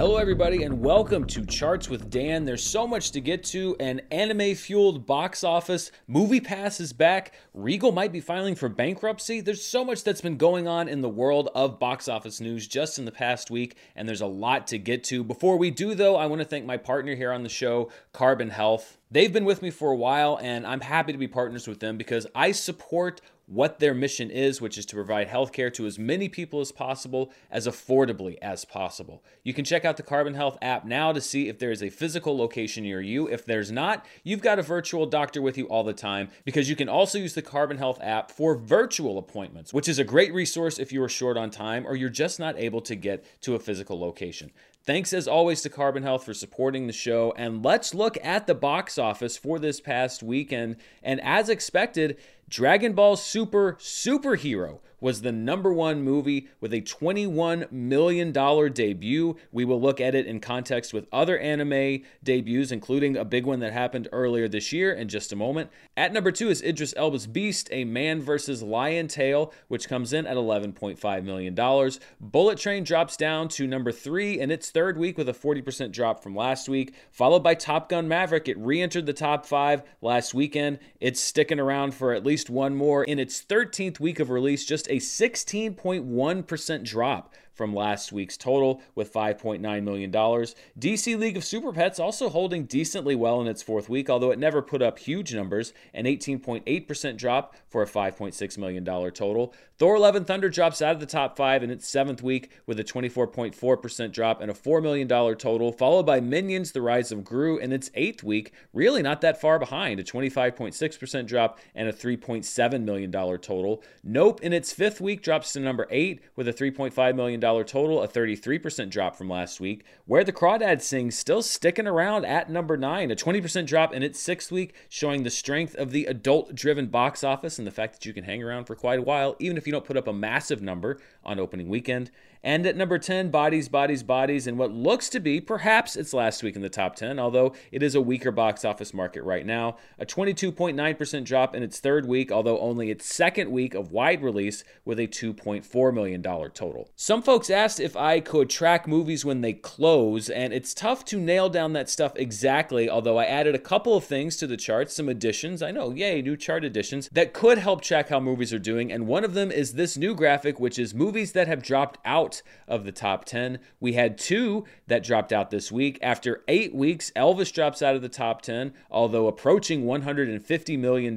Hello, everybody, and welcome to Charts with Dan. There's so much to get to an anime fueled box office. Movie Pass is back. Regal might be filing for bankruptcy. There's so much that's been going on in the world of box office news just in the past week, and there's a lot to get to. Before we do, though, I want to thank my partner here on the show, Carbon Health. They've been with me for a while, and I'm happy to be partners with them because I support what their mission is, which is to provide healthcare to as many people as possible, as affordably as possible. You can check out the Carbon Health app now to see if there is a physical location near you. If there's not, you've got a virtual doctor with you all the time because you can also use the Carbon Health app for virtual appointments, which is a great resource if you are short on time or you're just not able to get to a physical location. Thanks as always to Carbon Health for supporting the show. And let's look at the box office for this past weekend. And as expected, Dragon Ball Super Superhero was the number one movie with a $21 million debut. We will look at it in context with other anime debuts, including a big one that happened earlier this year in just a moment. At number two is Idris Elba's Beast, a man versus lion tale, which comes in at $11.5 million. Bullet Train drops down to number three in its third week with a 40% drop from last week, followed by Top Gun Maverick. It re entered the top five last weekend. It's sticking around for at least one more in its 13th week of release, just a 16.1% drop from last week's total with $5.9 million. DC League of Super Pets also holding decently well in its fourth week, although it never put up huge numbers, an 18.8% drop for a $5.6 million total. Thor Love and Thunder drops out of the top five in its seventh week with a 24.4% drop and a $4 million total, followed by Minions The Rise of Gru in its eighth week, really not that far behind, a 25.6% drop and a $3.7 million total. Nope in its fifth week drops to number eight with a $3.5 million total, a 33% drop from last week. Where the Crawdads Sing still sticking around at number nine, a 20% drop in its sixth week, showing the strength of the adult driven box office and the fact that you can hang around for quite a while, even if you don't put up a massive number on opening weekend. And at number 10, Bodies, Bodies, Bodies, in what looks to be perhaps its last week in the top 10, although it is a weaker box office market right now. A 22.9% drop in its third week, although only its second week of wide release with a $2.4 million total. Some folks asked if I could track movies when they close, and it's tough to nail down that stuff exactly, although I added a couple of things to the charts, some additions. I know, yay, new chart additions that could help track how movies are doing, and one of them is this new graphic, which is movies that have dropped out out of the top 10. We had two that dropped out this week. After eight weeks, Elvis drops out of the top 10, although approaching $150 million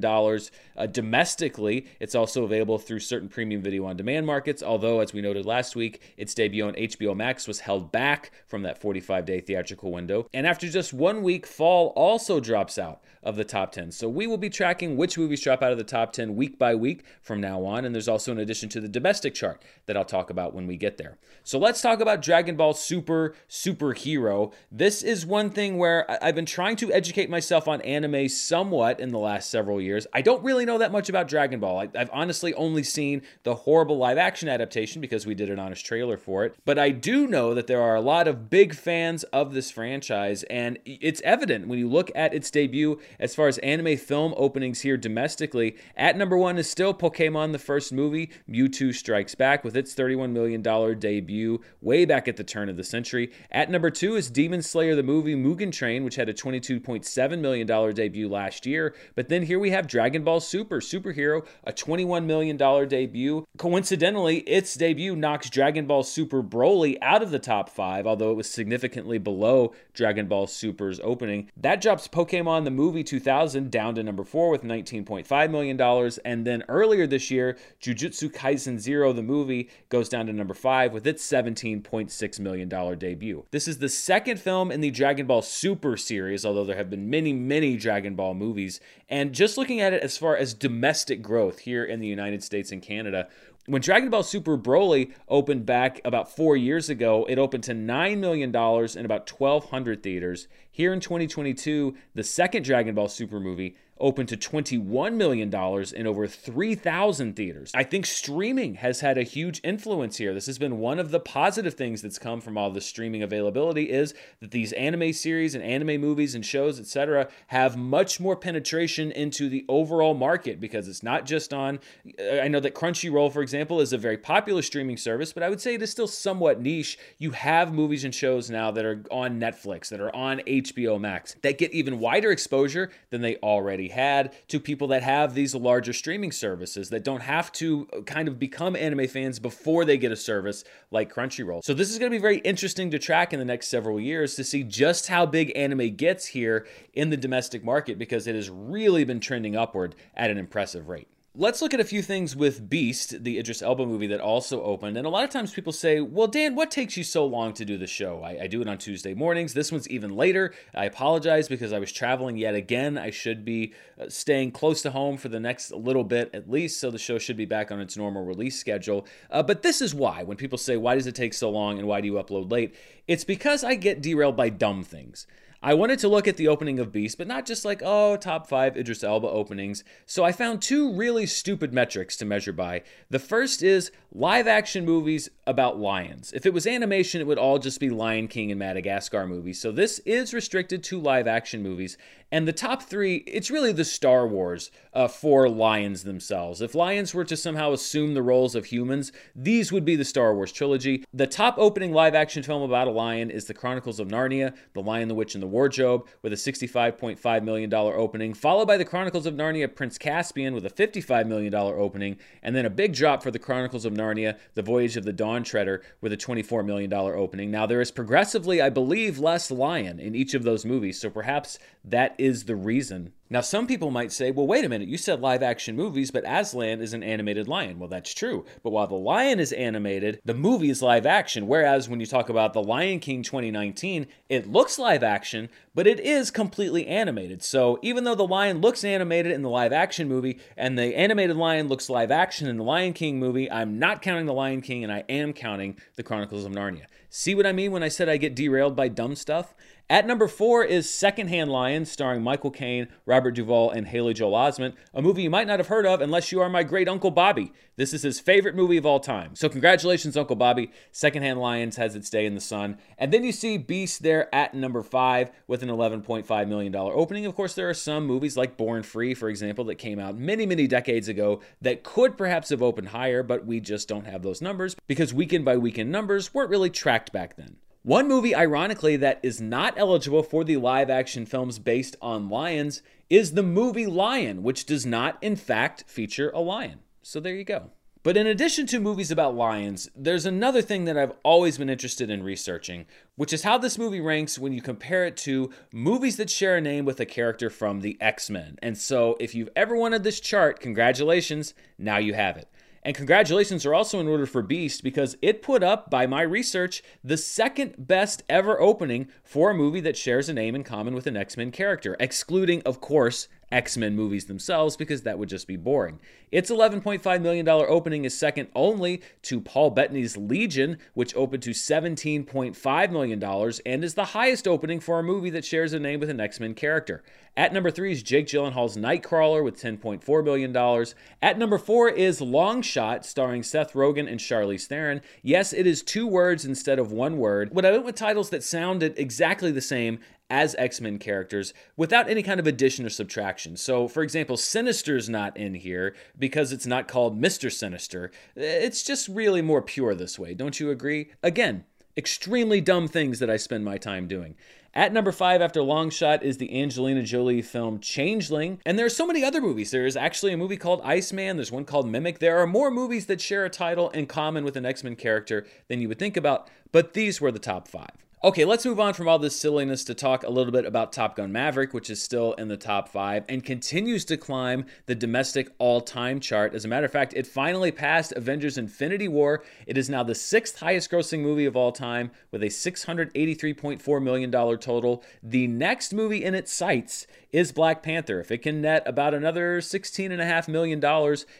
uh, domestically. It's also available through certain premium video on demand markets, although, as we noted last week, its debut on HBO Max was held back from that 45 day theatrical window. And after just one week, Fall also drops out of the top 10. So we will be tracking which movies drop out of the top 10 week by week from now on. And there's also an addition to the domestic chart that I'll talk about when we get there. So let's talk about Dragon Ball Super Superhero. This is one thing where I've been trying to educate myself on anime somewhat in the last several years. I don't really know that much about Dragon Ball. I, have honestly only seen the horrible live action adaptation because we did an honest trailer for it. But I do know that there are a lot of big fans of this franchise, and it's evident when you look at its debut as far as anime film openings here domestically. At number one is still Pokemon, the first movie, Mewtwo Strikes Back, with its $31 million debut way back at the turn of the century. At number two is Demon Slayer, the movie Mugen Train, which had a $22.7 million debut last year. But then here we have Dragon Ball Super, Superhero, a $21 million debut. Coincidentally, its debut knocks Dragon Ball Super Broly out of the top five, although it was significantly below Dragon Ball Super's opening. That drops Pokemon the movie 2000 down to number four with $19.5 million. And then earlier this year, Jujutsu Kaisen Zero, the movie, goes down to number five with its $17.6 million debut. This is the second film in the Dragon Ball Super series, although there have been many, many Dragon Ball movies. And just looking at it as far as domestic growth here in the United States and Canada, when Dragon Ball Super Broly opened back about four years ago, it opened to $9 million in about 1,200 theaters. Here in 2022, the second Dragon Ball Super movie opened to $21 million in over 3,000 theaters. I think streaming has had a huge influence here. This has been one of the positive things that's come from all the streaming availability is that these anime series and anime movies and shows, etc., have much more penetration into the overall market because it's not just on I know that Crunchyroll, for example, is a very popular streaming service, but I would say it is still somewhat niche. You have movies and shows now that are on Netflix, that are on HBO Max, that get even wider exposure than they already had to people that have these larger streaming services that don't have to uh, kind of become anime fans before they get a service like Crunchyroll. So this is going to be very interesting to track in the next several years to see just how big anime gets here in the domestic market because it has really been trending upward at an impressive rate. Let's look at a few things with Beast, the Idris Elba movie that also opened. And a lot of times people say, Well, Dan, what takes you so long to do the show? I, I, do it on Tuesday mornings. This one's even later. I apologize because I was traveling yet again. I should be uh, staying close to home for the next little bit at least, so the show should be back on its normal release schedule. Uh, but this is why. When people say, Why does it take so long and why do you upload late? It's because I get derailed by dumb things. I wanted to look at the opening of Beast, but not just like, oh, top five Idris Elba openings. So I found two really stupid metrics to measure by. The first is live action movies about lions. If it was animation, it would all just be Lion King and Madagascar movies. So this is restricted to live action movies. And the top three, it's really the Star Wars uh, for lions themselves. If lions were to somehow assume the roles of humans, these would be the Star Wars trilogy. The top opening live action film about a lion is The Chronicles of Narnia, The Lion, the Witch, and the Wardrobe, with a $65.5 million opening, followed by The Chronicles of Narnia, Prince Caspian, with a $55 million opening, and then a big drop for The Chronicles of Narnia, The Voyage of the Dawn Treader, with a $24 million opening. Now, there is progressively, I believe, less lion in each of those movies, so perhaps that the reason. Now, some people might say, well, wait a minute, you said live action movies, but Aslan is an animated lion. Well, that's true. But while the lion is animated, the movie is live action. Whereas when you talk about The Lion King 2019, it looks live action, but it is completely animated. So even though the lion looks animated in the live action movie and the animated lion looks live action in the Lion King movie, I'm not counting The Lion King and I am counting The Chronicles of Narnia. See what I mean when I said I get derailed by dumb stuff? At number four is Secondhand Lions, starring Michael Caine, Robert Duvall, and Haley Joel Osment, a movie you might not have heard of unless you are my great Uncle Bobby. This is his favorite movie of all time. So, congratulations, Uncle Bobby. Secondhand Lions has its day in the sun. And then you see Beast there at number five with an $11.5 million opening. Of course, there are some movies like Born Free, for example, that came out many, many decades ago that could perhaps have opened higher, but we just don't have those numbers because weekend by weekend numbers weren't really tracked back then. One movie, ironically, that is not eligible for the live action films based on lions is the movie Lion, which does not, in fact, feature a lion. So there you go. But in addition to movies about lions, there's another thing that I've always been interested in researching, which is how this movie ranks when you compare it to movies that share a name with a character from the X Men. And so if you've ever wanted this chart, congratulations, now you have it. And congratulations are also in order for Beast because it put up, by my research, the second best ever opening for a movie that shares a name in common with an X Men character, excluding, of course, X Men movies themselves because that would just be boring. Its $11.5 million opening is second only to Paul Bettany's Legion, which opened to $17.5 million and is the highest opening for a movie that shares a name with an X Men character. At number three is Jake Gyllenhaal's Nightcrawler with $10.4 million. At number four is Long Shot, starring Seth Rogen and Charlize Theron. Yes, it is two words instead of one word. When I went with titles that sounded exactly the same as X Men characters without any kind of addition or subtraction. So, for example, Sinister's not in here because it's not called Mr. Sinister. It's just really more pure this way. Don't you agree? Again, extremely dumb things that I spend my time doing. At number five, after Long Shot, is the Angelina Jolie film Changeling. And there are so many other movies. There is actually a movie called Iceman, there's one called Mimic. There are more movies that share a title in common with an X Men character than you would think about, but these were the top five. Okay, let's move on from all this silliness to talk a little bit about Top Gun Maverick, which is still in the top five and continues to climb the domestic all time chart. As a matter of fact, it finally passed Avengers Infinity War. It is now the sixth highest grossing movie of all time with a $683.4 million total. The next movie in its sights is Black Panther. If it can net about another $16.5 million,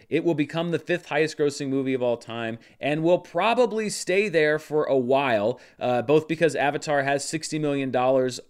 it will become the fifth highest grossing movie of all time and will probably stay there for a while, uh, both because Avatar has $60 million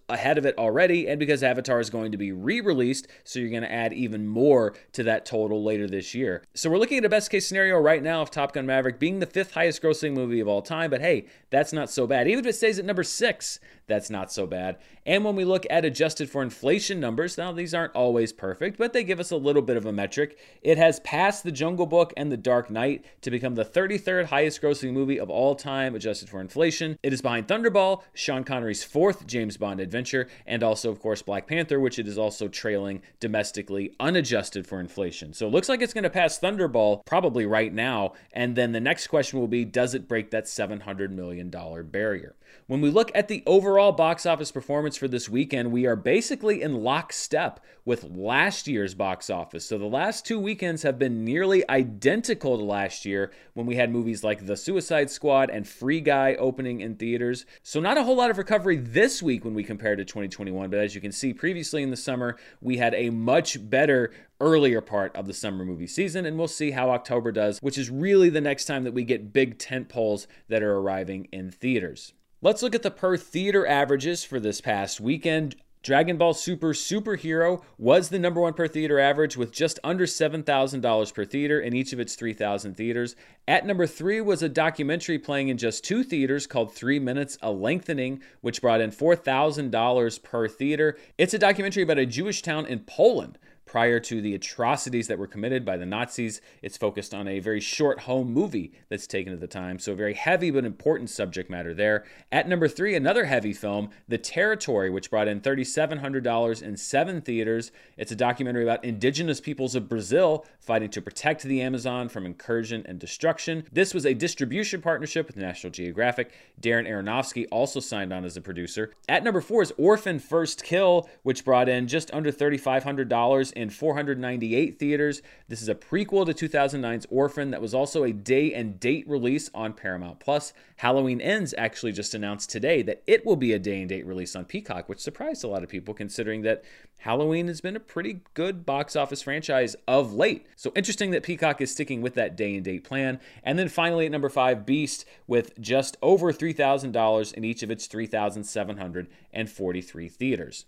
ahead of it already, and because Avatar is going to be re released, so you're going to add even more to that total later this year. So we're looking at a best case scenario right now of Top Gun Maverick being the fifth highest grossing movie of all time, but hey, that's not so bad. Even if it stays at number six, that's not so bad. And when we look at adjusted for inflation numbers, now these aren't always perfect, but they give us a little bit of a metric. It has passed The Jungle Book and The Dark Knight to become the 33rd highest grossing movie of all time, adjusted for inflation. It is behind Thunderball, Sean Connery's fourth James Bond adventure, and also, of course, Black Panther, which it is also trailing domestically, unadjusted for inflation. So it looks like it's going to pass Thunderball probably right now. And then the next question will be Does it break that $700 million barrier? When we look at the overall box office performance for this weekend, we are basically in lockstep with last year's box office. So the last two weekends have been nearly identical to last year when we had movies like The Suicide Squad and Free Guy opening in theaters. So not a whole lot of recovery this week when we compare to 2021, but as you can see previously in the summer, we had a much better earlier part of the summer movie season, and we'll see how October does, which is really the next time that we get big tent poles that are arriving in theaters. Let's look at the per theater averages for this past weekend. Dragon Ball Super Superhero was the number one per theater average with just under $7,000 per theater in each of its 3,000 theaters. At number three was a documentary playing in just two theaters called Three Minutes A Lengthening, which brought in $4,000 per theater. It's a documentary about a Jewish town in Poland prior to the atrocities that were committed by the Nazis. It's focused on a very short home movie that's taken at the time, so a very heavy but important subject matter there. At number three, another heavy film, The Territory, which brought in $3,700 in seven theaters. It's a documentary about indigenous peoples of Brazil fighting to protect the Amazon from incursion and destruction. This was a distribution partnership with National Geographic. Darren Aronofsky also signed on as a producer. At number four is Orphan First Kill, which brought in just under $3,500 in 498 theaters. This is a prequel to 2009's Orphan that was also a day and date release on Paramount Plus. Halloween Ends actually just announced today that it will be a day and date release on Peacock, which surprised a lot of people considering that Halloween has been a pretty good box office franchise of late. So interesting that Peacock is sticking with that day and date plan. And then finally at number 5, Beast with just over $3,000 in each of its 3,743 theaters.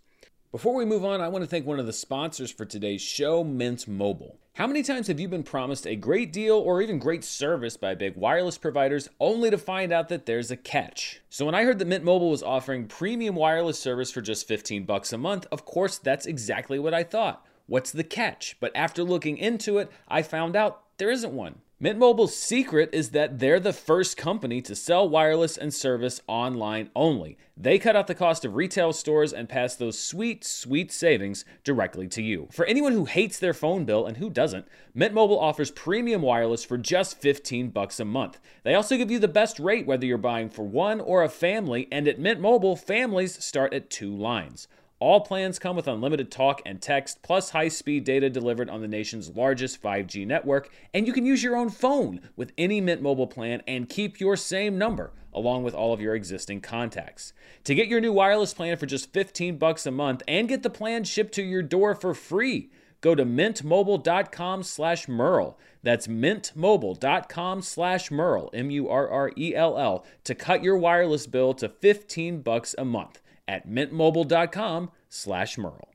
Before we move on, I want to thank one of the sponsors for today's show, Mint Mobile. How many times have you been promised a great deal or even great service by big wireless providers only to find out that there's a catch? So when I heard that Mint Mobile was offering premium wireless service for just 15 bucks a month, of course that's exactly what I thought. What's the catch? But after looking into it, I found out there isn't one. Mint Mobile's secret is that they're the first company to sell wireless and service online only. They cut out the cost of retail stores and pass those sweet, sweet savings directly to you. For anyone who hates their phone bill and who doesn't, Mint Mobile offers premium wireless for just 15 bucks a month. They also give you the best rate whether you're buying for one or a family, and at Mint Mobile, families start at two lines. All plans come with unlimited talk and text, plus high speed data delivered on the nation's largest 5G network. And you can use your own phone with any Mint Mobile plan and keep your same number along with all of your existing contacts. To get your new wireless plan for just 15 bucks a month and get the plan shipped to your door for free, go to mintmobile.com slash Murrell. That's mintmobile.com slash Murrell, M-U-R-R-E-L-L, to cut your wireless bill to 15 bucks a month at mintmobile.com slash Murrell.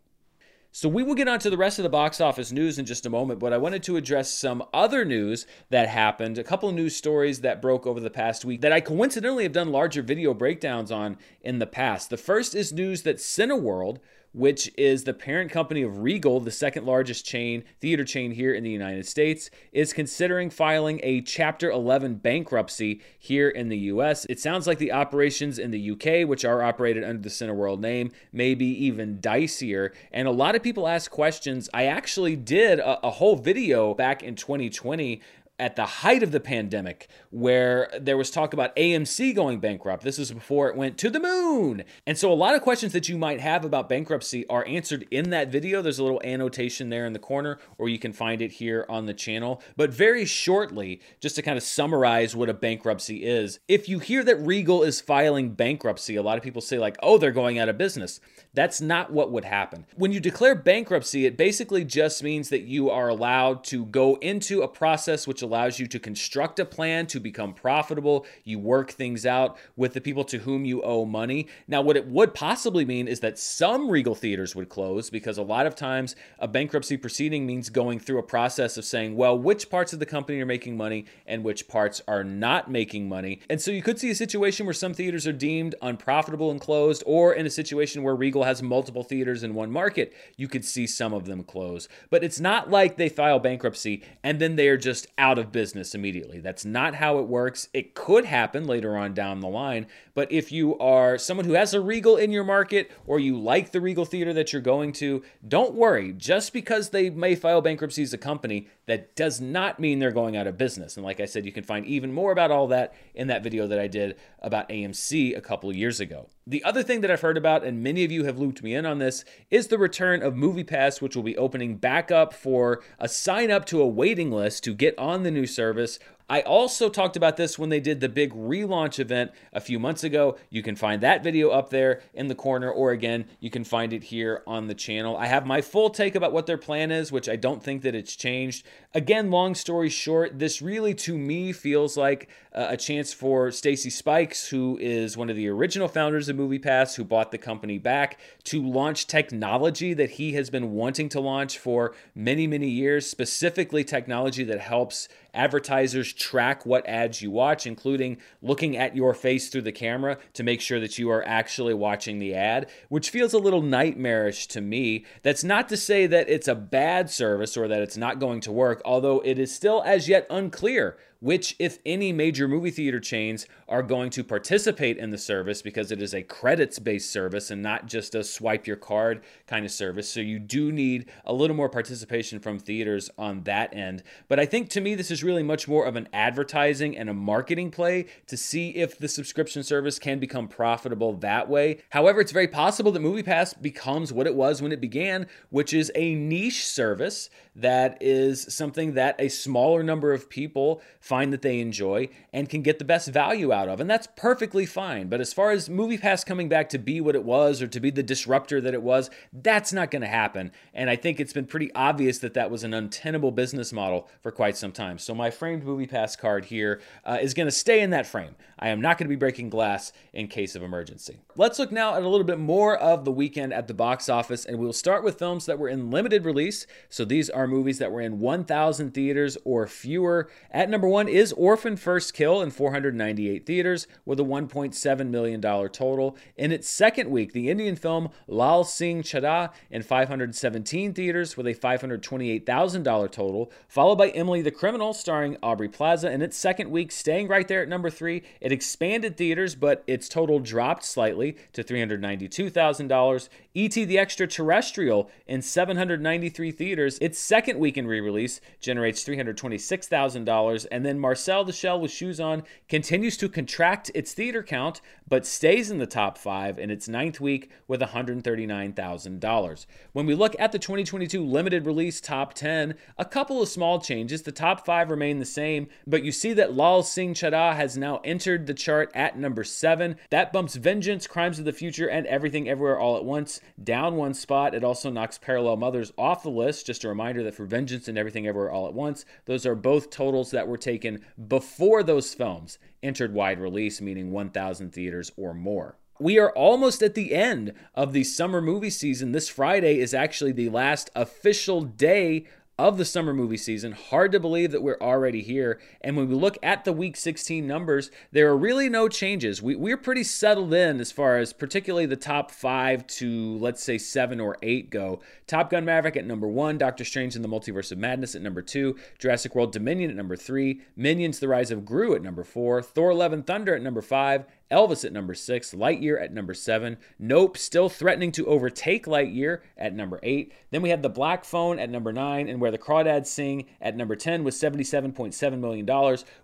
So we will get on to the rest of the box office news in just a moment, but I wanted to address some other news that happened, a couple of news stories that broke over the past week that I coincidentally have done larger video breakdowns on in the past. The first is news that Cineworld which is the parent company of Regal, the second largest chain, theater chain here in the United States, is considering filing a Chapter 11 bankruptcy here in the US. It sounds like the operations in the UK, which are operated under the Cineworld name, may be even dicier. And a lot of people ask questions. I actually did a, a whole video back in 2020 at the height of the pandemic where there was talk about AMC going bankrupt. This was before it went to the moon. And so a lot of questions that you might have about bankruptcy are answered in that video. There's a little annotation there in the corner, or you can find it here on the channel. But very shortly, just to kind of summarize what a bankruptcy is, if you hear that Regal is filing bankruptcy, a lot of people say, like, oh, they're going out of business. That's not what would happen. When you declare bankruptcy, it basically just means that you are allowed to go into a process which allows you to construct a plan to become profitable. You work things out with the people to whom you owe money. Now, what it would possibly mean is that some Regal theaters would close because a lot of times a bankruptcy proceeding means going through a process of saying, well, which parts of the company are making money and which parts are not making money. And so you could see a situation where some theaters are deemed unprofitable and closed, or in a situation where Regal has multiple theaters in one market, you could see some of them close. But it's not like they file bankruptcy and then they are just out of business immediately. That's not how it works. It could happen later on down the line, but if you are someone who has a Regal in your market or you like the Regal theater that you're going to, don't worry. Just because they may file bankruptcy as a company, that does not mean they're going out of business. And like I said, you can find even more about all that in that video that I did about AMC a couple years ago. The other thing that I've heard about, and many of you have looped me in on this, is the return of MoviePass, which will be opening back up for a sign up to a waiting list to get on the new service I also talked about this when they did the big relaunch event a few months ago. You can find that video up there in the corner, or again, you can find it here on the channel. I have my full take about what their plan is, which I don't think that it's changed. Again, long story short, this really to me feels like a chance for Stacy Spikes, who is one of the original founders of MoviePass, who bought the company back, to launch technology that he has been wanting to launch for many, many years, specifically technology that helps advertisers track what ads you watch, including looking at your face through the camera to make sure that you are actually watching the ad, which feels a little nightmarish to me. That's not to say that it's a bad service or that it's not going to work, although it is still as yet unclear which, if any, major movie theater chains are going to participate in the service because it is a credits based service and not just a swipe your card kind of service. So you do need a little more participation from theaters on that end. But I think to me, this is really much more of an advertising and a marketing play to see if the subscription service can become profitable that way. However, it's very possible that MoviePass becomes what it was when it began, which is a niche service that is something that a smaller number of people find that they enjoy and can get the best value out of. And that's perfectly fine. But as far as MoviePass coming back to be what it was or to be the disruptor that it was, that's not going to happen. And I think it's been pretty obvious that that was an untenable business model for quite some time. So my framed MoviePass card here uh, is going to stay in that frame. I am not going to be breaking glass in case of emergency. Let's look now at a little bit more of the weekend at the box office, and we'll start with films that were in limited release. So these are movies that were in 1,000 theaters or fewer. At number one is Orphan First Kill in 498 theaters with a $1.7 million total. In its second week, the Indian film Lal Singh Chaddha in 517 theaters with a $528,000 total, followed by Emily the Criminal starring Aubrey Plaza in its second week, staying right there at number three. It expanded theaters, but its total dropped slightly to $392,000. E.T. the Extraterrestrial in 793 theaters. Its second weekend re release generates $326,000. And then Marcel the Shell with Shoes On continues to contract its theater count, but stays in the top five in its ninth week with $139,000. When we look at the 2022 limited release top 10, a couple of small changes. The top five remain the same, but you see that Lal Singh Chaddha has now entered the chart at number seven. That bumps Vengeance, Crimes of the Future, and Everything Everywhere All at Once down one spot. It also knocks Parallel Mothers off the list. Just a reminder that for Vengeance and Everything Everywhere All at Once, those are both totals that were taken before those films entered wide release, meaning 1,000 theaters or more we are almost at the end of the summer movie season. This Friday is actually the last official day of the summer movie season. Hard to believe that we're already here. And when we look at the week 16 numbers, there are really no changes. We, we're pretty settled in as far as particularly the top five to, let's say, seven or eight go. Top Gun Maverick at number one, Doctor Strange in the Multiverse of Madness at number two, Jurassic World Dominion at number three, Minions The Rise of Gru at number four, Thor Love and Thunder at number five, Elvis at number six, Lightyear at number seven, Nope still threatening to overtake Lightyear at number eight. Then we have The Black Phone at number nine, and Where the Crawdads Sing at number 10 with $77.7 million.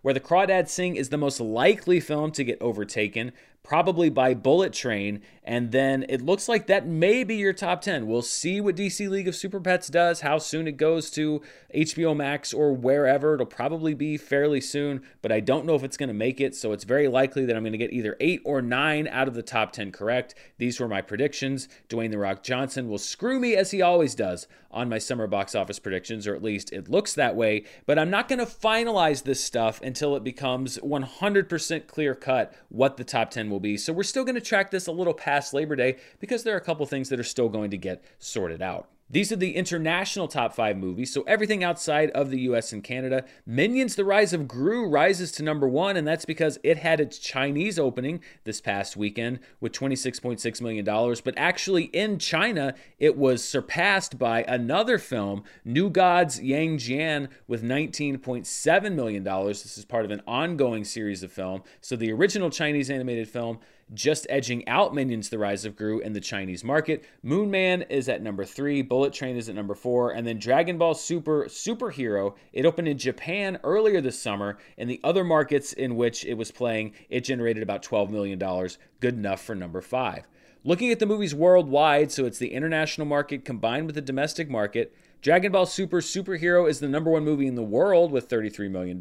Where the Crawdads Sing is the most likely film to get overtaken probably by Bullet Train. And then it looks like that may be your top 10. We'll see what DC League of Super Pets does, how soon it goes to HBO Max or wherever. It'll probably be fairly soon, but I don't know if it's going to make it. So it's very likely that I'm going to get either eight or nine out of the top 10 correct. These were my predictions. Dwayne The Rock Johnson will screw me as he always does on my summer box office predictions, or at least it looks that way. But I'm not going to finalize this stuff until it becomes 100% clear cut what the top 10 will will be. So we're still going to track this a little past Labor Day because there are a couple things that are still going to get sorted out. These are the international top five movies, so everything outside of the US and Canada. Minions The Rise of Gru rises to number one, and that's because it had its Chinese opening this past weekend with $26.6 million. But actually, in China, it was surpassed by another film, New Gods Yang Jian, with $19.7 million. This is part of an ongoing series of film. So the original Chinese animated film just edging out Minions The Rise of Gru in the Chinese market. Moon Man is at number three, Bullet Train is at number four, and then Dragon Ball Super Superhero. It opened in Japan earlier this summer. In the other markets in which it was playing, it generated about $12 million, good enough for number five. Looking at the movies worldwide, so it's the international market combined with the domestic market, Dragon Ball Super Superhero is the number one movie in the world with $33 million,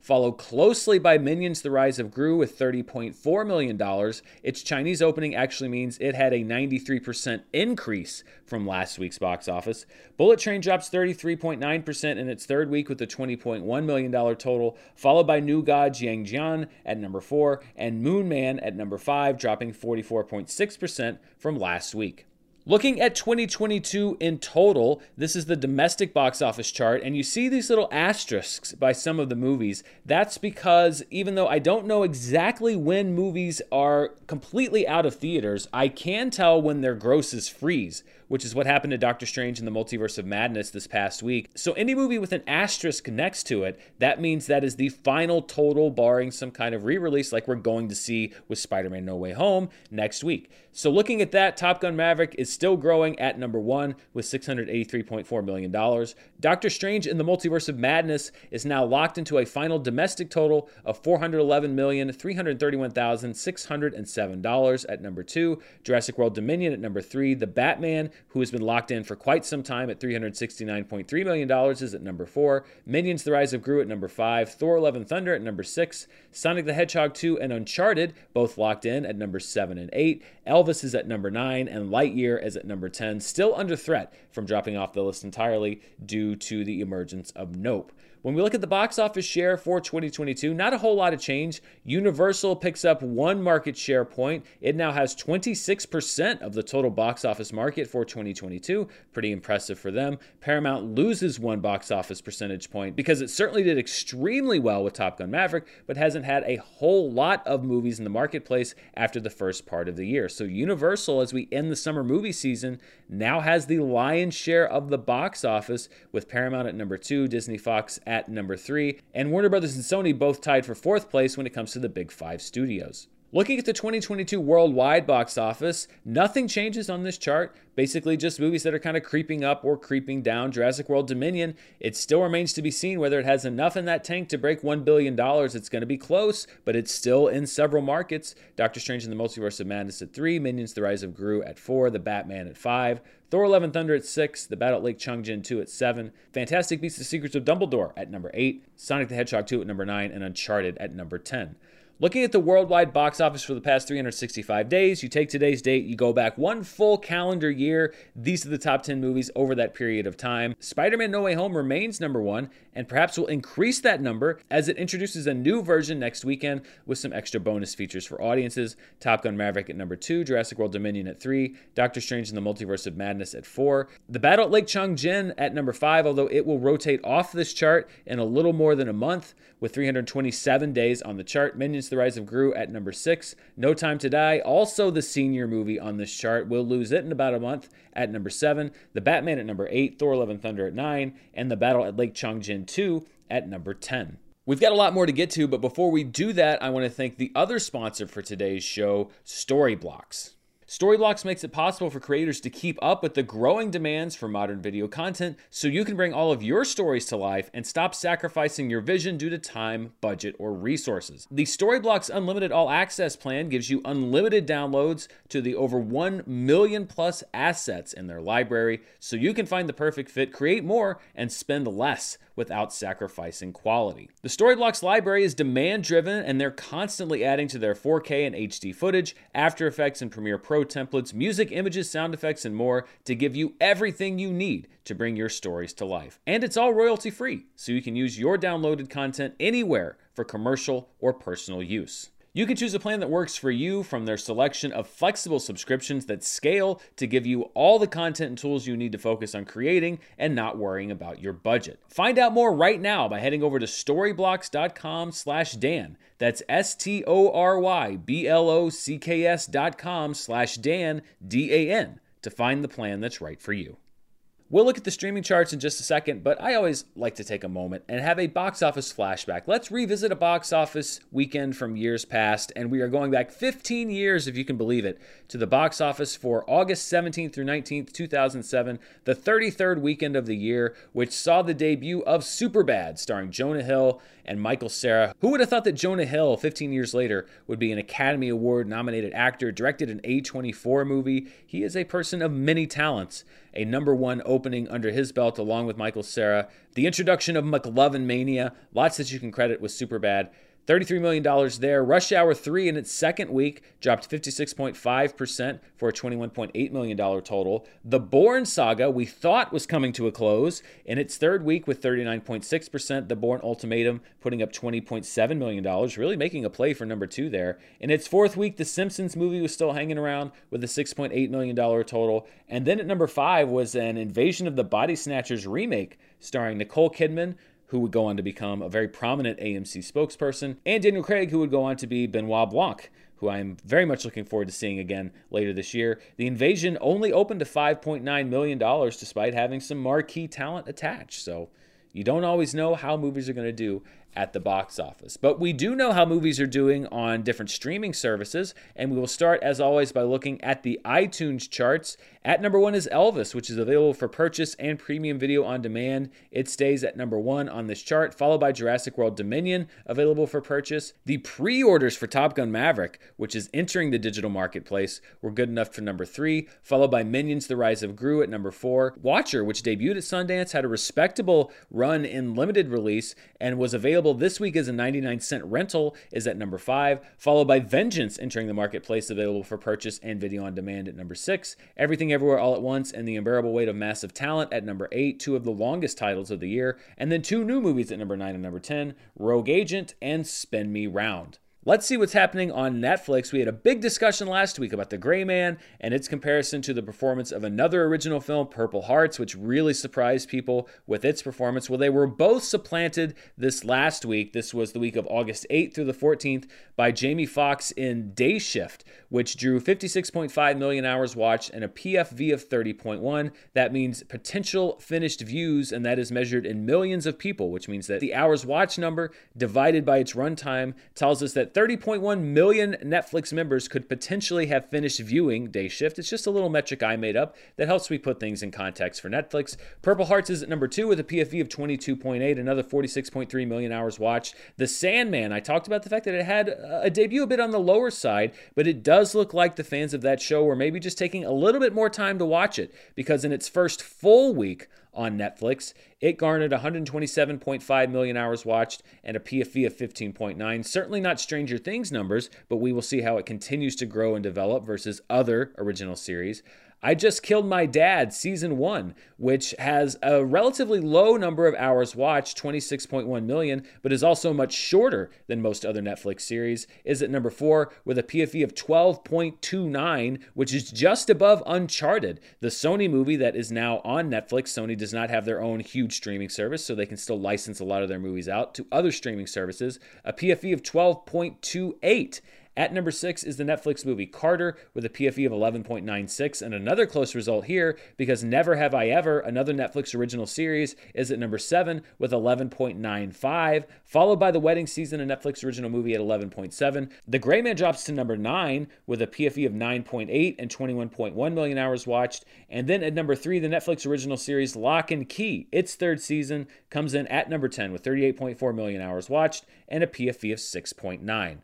followed closely by Minions The Rise of Gru with $30.4 million. Its Chinese opening actually means it had a 93% increase from last week's box office. Bullet Train drops 33.9% in its third week with a $20.1 million total, followed by New God Yang Jian at number 4 and Moon Man at number 5, dropping 44.6% from last week. Looking at 2022 in total, this is the domestic box office chart, and you see these little asterisks by some of the movies. That's because even though I don't know exactly when movies are completely out of theaters, I can tell when their grosses freeze which is what happened to Doctor Strange in the Multiverse of Madness this past week. So, any movie with an asterisk next to it, that means that is the final total, barring some kind of re release like we're going to see with Spider Man No Way Home next week. So, looking at that, Top Gun Maverick is still growing at number one with $683.4 million. Doctor Strange in the Multiverse of Madness is now locked into a final domestic total of $411,331,607 at number two. Jurassic World Dominion at number three. The Batman who has been locked in for quite some time at $369.3 million, is at number four. Minions The Rise of Gru at number five. Thor Love and Thunder at number six. Sonic the Hedgehog 2 and Uncharted, both locked in at number seven and eight. Elvis is at number nine, and Lightyear is at number 10, still under threat from dropping off the list entirely due to the emergence of Nope. When we look at the box office share for 2022, not a whole lot of change. Universal picks up one market share point. It now has 26% of the total box office market for 2022. Pretty impressive for them. Paramount loses one box office percentage point because it certainly did extremely well with Top Gun Maverick, but hasn't had a whole lot of movies in the marketplace after the first part of the year. So Universal, as we end the summer movie season, now has the lion's share of the box office with Paramount at number two, Disney Fox at number three, and Warner Brothers and Sony both tied for fourth place when it comes to the big five studios. Looking at the 2022 worldwide box office, nothing changes on this chart. Basically, just movies that are kind of creeping up or creeping down. Jurassic World Dominion, it still remains to be seen whether it has enough in that tank to break $1 billion. It's going to be close, but it's still in several markets. Doctor Strange in the Multiverse of Madness at 3, Minions The Rise of Gru at 4, The Batman at 5, Thor Love and Thunder at 6, The Battle at Lake Changjin 2 at 7, Fantastic Beasts The Secrets of Dumbledore at number 8, Sonic the Hedgehog 2 at number 9, and Uncharted at number 10. Looking at the worldwide box office for the past 365 days, you take today's date, you go back one full calendar year. These are the top 10 movies over that period of time. Spider Man No Way Home remains number one, and perhaps will increase that number as it introduces a new version next weekend with some extra bonus features for audiences. Top Gun Maverick at number two, Jurassic World Dominion at three, Doctor Strange in the Multiverse of Madness at four, The Battle at Lake Changjin at number five, although it will rotate off this chart in a little more than a month with 327 days on the chart. Minions the Rise of Gru at number six. No Time to Die, also the senior movie on this chart. We'll lose it in about a month at number seven. The Batman at number eight. Thor Love and Thunder at nine. And The Battle at Lake Changjin 2 at number 10. We've got a lot more to get to, but before we do that, I want to thank the other sponsor for today's show, Storyblocks. Storyblocks makes it possible for creators to keep up with the growing demands for modern video content so you can bring all of your stories to life and stop sacrificing your vision due to time, budget, or resources. The Storyblocks Unlimited All Access plan gives you unlimited downloads to the over 1 million plus assets in their library so you can find the perfect fit, create more, and spend less without sacrificing quality. The Storyblocks library is demand driven and they're constantly adding to their 4K and HD footage, After Effects and Premiere Pro templates, music, images, sound effects, and more to give you everything you need to bring your stories to life. And it's all royalty free, so you can use your downloaded content anywhere for commercial or personal use. You can choose a plan that works for you from their selection of flexible subscriptions that scale to give you all the content and tools you need to focus on creating and not worrying about your budget. Find out more right now by heading over to storyblocks.com slash Dan. That's S-T-O-R-Y-B-L-O-C-K-S dot com slash Dan, D-A-N, to find the plan that's right for you. We'll look at the streaming charts in just a second, but I always like to take a moment and have a box office flashback. Let's revisit a box office weekend from years past, and we are going back 15 years, if you can believe it, to the box office for August 17th through 19th, 2007, the 33rd weekend of the year, which saw the debut of Superbad, starring Jonah Hill and Michael Cera. Who would have thought that Jonah Hill, 15 years later, would be an Academy Award nominated actor, directed an A24 movie? He is a person of many talents a number one opening under his belt along with Michael Cera. The introduction of McLovin Mania, lots that you can credit with Superbad. $33 million there. Rush Hour 3 in its second week dropped 56.5% for a $21.8 million total. The Bourne Saga, we thought was coming to a close in its third week with 39.6%. The Bourne Ultimatum putting up $20.7 million, really making a play for number two there. In its fourth week, The Simpsons movie was still hanging around with a $6.8 million total. And then at number five was an Invasion of the Body Snatchers remake starring Nicole Kidman who would go on to become a very prominent AMC spokesperson, and Daniel Craig, who would go on to be Benoit Blanc, who I'm very much looking forward to seeing again later this year. The invasion only opened to $5.9 million despite having some marquee talent attached. So you don't always know how movies are going to do at the box office. But we do know how movies are doing on different streaming services, and we will start, as always, by looking at the iTunes charts. At number one is Elvis, which is available for purchase and premium video on demand. It stays at number one on this chart, followed by Jurassic World Dominion, available for purchase. The pre orders for Top Gun Maverick, which is entering the digital marketplace, were good enough for number three, followed by Minions The Rise of Gru at number four. Watcher, which debuted at Sundance, had a respectable run in limited release and was available available this week as a 99 cent rental is at number 5, followed by Vengeance entering the marketplace available for purchase and video on demand at number 6, Everything Everywhere All at Once and The Unbearable Weight of Massive Talent at number 8, two of the longest titles of the year, and then two new movies at number 9 and number 10, Rogue Agent and Spin Me Round. Let's see what's happening on Netflix. We had a big discussion last week about The Gray Man and its comparison to the performance of another original film, Purple Hearts, which really surprised people with its performance. Well, they were both supplanted this last week. This was the week of August 8th through the 14th by Jamie Foxx in Day Shift, which drew 56.5 million hours watched and a PFV of 30.1. That means potential finished views, and that is measured in millions of people, which means that the hours watched number divided by its runtime tells us that 30.1 million Netflix members could potentially have finished viewing Day Shift. It's just a little metric I made up that helps me put things in context for Netflix. Purple Hearts is at number two with a PFV of 22.8, another 46.3 million hours watched. The Sandman, I talked about the fact that it had a debut a bit on the lower side, but it does look like the fans of that show were maybe just taking a little bit more time to watch it because in its first full week on Netflix. It garnered 127.5 million hours watched and a PFV of 15.9. Certainly not Stranger Things numbers, but we will see how it continues to grow and develop versus other original series. I Just Killed My Dad, season one, which has a relatively low number of hours watched, 26.1 million, but is also much shorter than most other Netflix series, is at number four with a PFV of 12.29, which is just above Uncharted, the Sony movie that is now on Netflix. Sony does not have their own huge streaming service, so they can still license a lot of their movies out to other streaming services. A PFV of 12.28 At number six is the Netflix movie Carter with a PFV of 11.96, and another close result here because Never Have I Ever, another Netflix original series, is at number seven with 11.95, followed by The Wedding Season, a Netflix original movie at 11.7. The Gray Man drops to number nine with a PFV of 9.8 and 21.1 million hours watched. And then at number three, the Netflix original series Locke and Key, its third season, comes in at number 10 with 38.4 million hours watched and a PFV of 6.9.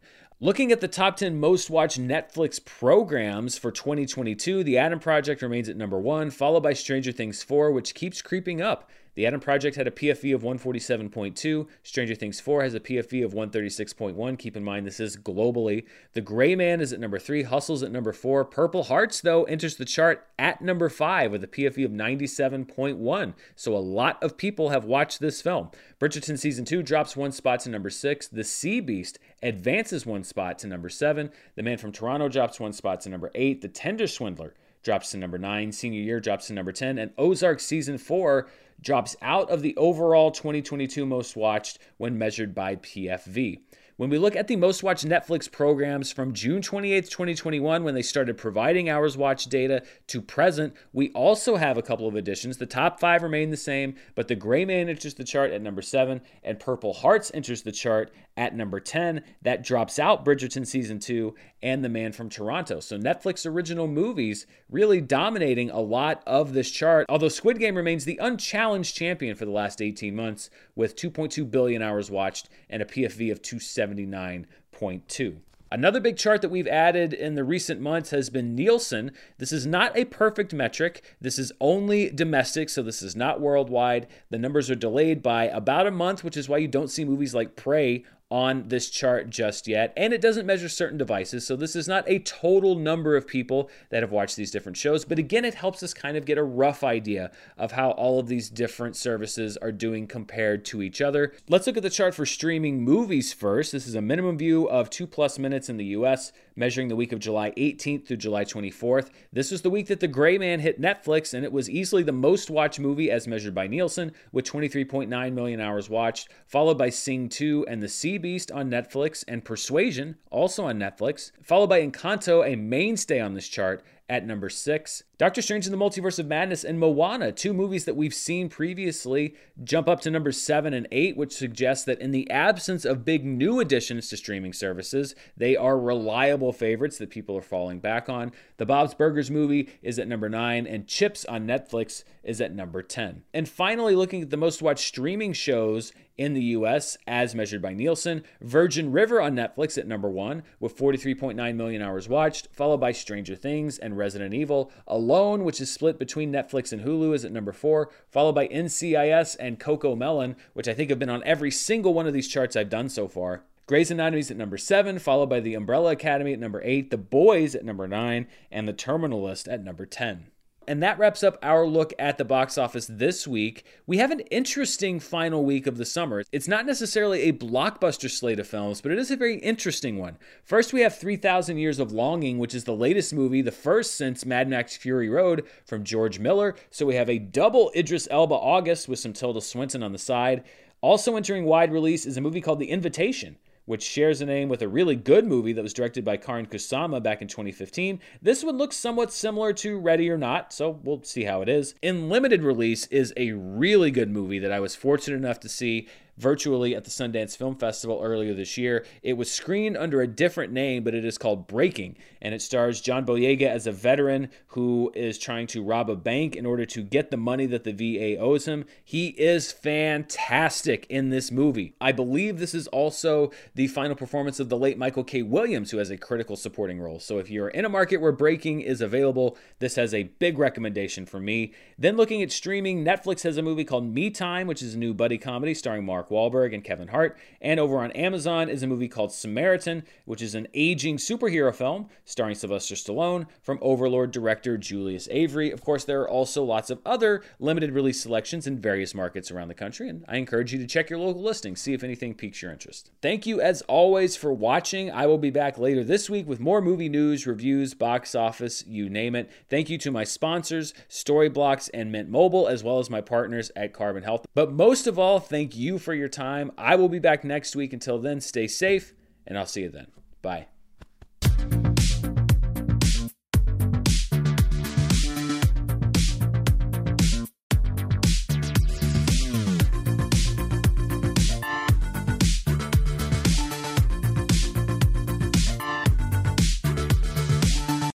Looking at the top 10 most watched Netflix programs for 2022, The Adam Project remains at number one, followed by Stranger Things 4, which keeps creeping up. The Adam Project had a PFV of 147.2. Stranger Things 4 has a PFV of 136.1. Keep in mind, this is globally. The Gray Man is at number three. Hustle's at number four. Purple Hearts, though, enters the chart at number five with a PFV of 97.1. So a lot of people have watched this film. Bridgerton Season 2 drops one spot to number six. The Sea Beast advances one spot to number seven. The Man from Toronto drops one spot to number eight. The Tender Swindler drops to number nine. Senior Year drops to number 10. And Ozark Season 4 drops out of the overall 2022 most watched when measured by PFV. When we look at the most watched Netflix programs from June 28th, 2021, when they started providing hours watched data to present, we also have a couple of additions. The top five remain the same, but The Gray Man enters the chart at number seven, and Purple Hearts enters the chart at number 10. That drops out Bridgerton season two and The Man from Toronto. So Netflix original movies really dominating a lot of this chart, although Squid Game remains the unchallenged champion for the last 18 months with 2.2 billion hours watched and a PFV of 279.2. Another big chart that we've added in the recent months has been Nielsen. This is not a perfect metric. This is only domestic, so this is not worldwide. The numbers are delayed by about a month, which is why you don't see movies like Prey on this chart just yet. And it doesn't measure certain devices, so this is not a total number of people that have watched these different shows. But again, it helps us kind of get a rough idea of how all of these different services are doing compared to each other. Let's look at the chart for streaming movies first. This is a minimum view of two plus minutes in the US, measuring the week of July 18th through July 24th. This was the week that The Gray Man hit Netflix, and it was easily the most watched movie as measured by Nielsen, with 23.9 million hours watched, followed by Sing 2 and The Sea Beast on Netflix, and Persuasion, also on Netflix, followed by Encanto, a mainstay on this chart, at number six. Doctor Strange in the Multiverse of Madness and Moana, two movies that we've seen previously, jump up to number seven and eight, which suggests that in the absence of big new additions to streaming services, they are reliable favorites that people are falling back on. The Bob's Burgers movie is at number nine, and Chips on Netflix is at number 10. And finally, looking at the most watched streaming shows in the US as measured by Nielsen. Virgin River on Netflix at number one with 43.9 million hours watched, followed by Stranger Things and Resident Evil. Alone, which is split between Netflix and Hulu, is at number four, followed by NCIS and CoComelon, which I think have been on every single one of these charts I've done so far. Grey's Anatomy is at number seven, followed by The Umbrella Academy at number eight, The Boys at number nine, and The Terminal List at number 10. And that wraps up our look at the box office this week. We have an interesting final week of the summer. It's not necessarily a blockbuster slate of films, but it is a very interesting one. First, we have 3,000 Years of Longing, which is the latest movie, the first since Mad Max Fury Road from George Miller. So we have a double Idris Elba August with some Tilda Swinton on the side. Also entering wide release is a movie called The Invitation which shares a name with a really good movie that was directed by Karyn Kusama back in 2015. This one looks somewhat similar to Ready or Not, so we'll see how it is. In limited release is a really good movie that I was fortunate enough to see virtually at the Sundance Film Festival earlier this year. It was screened under a different name, but it is called Breaking, and it stars John Boyega as a veteran who is trying to rob a bank in order to get the money that the VA owes him. He is fantastic in this movie. I believe this is also the final performance of the late Michael K. Williams, who has a critical supporting role. So if you're in a market where Breaking is available, this has a big recommendation for me. Then looking at streaming, Netflix has a movie called Me Time, which is a new buddy comedy starring Mark Mark Wahlberg and Kevin Hart. And over on Amazon is a movie called Samaritan, which is an aging superhero film starring Sylvester Stallone from Overlord director Julius Avery. Of course, there are also lots of other limited release selections in various markets around the country, and I encourage you to check your local listings, see if anything piques your interest. Thank you as always for watching. I will be back later this week with more movie news, reviews, box office, you name it. Thank you to my sponsors, Storyblocks and Mint Mobile, as well as my partners at Carbon Health. But most of all, thank you for your time. I will be back next week. Until then, stay safe, and I'll see you then. Bye.